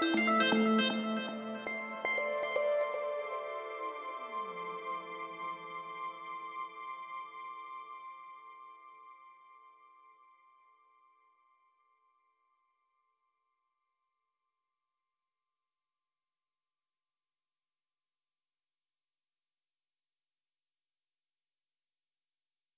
Música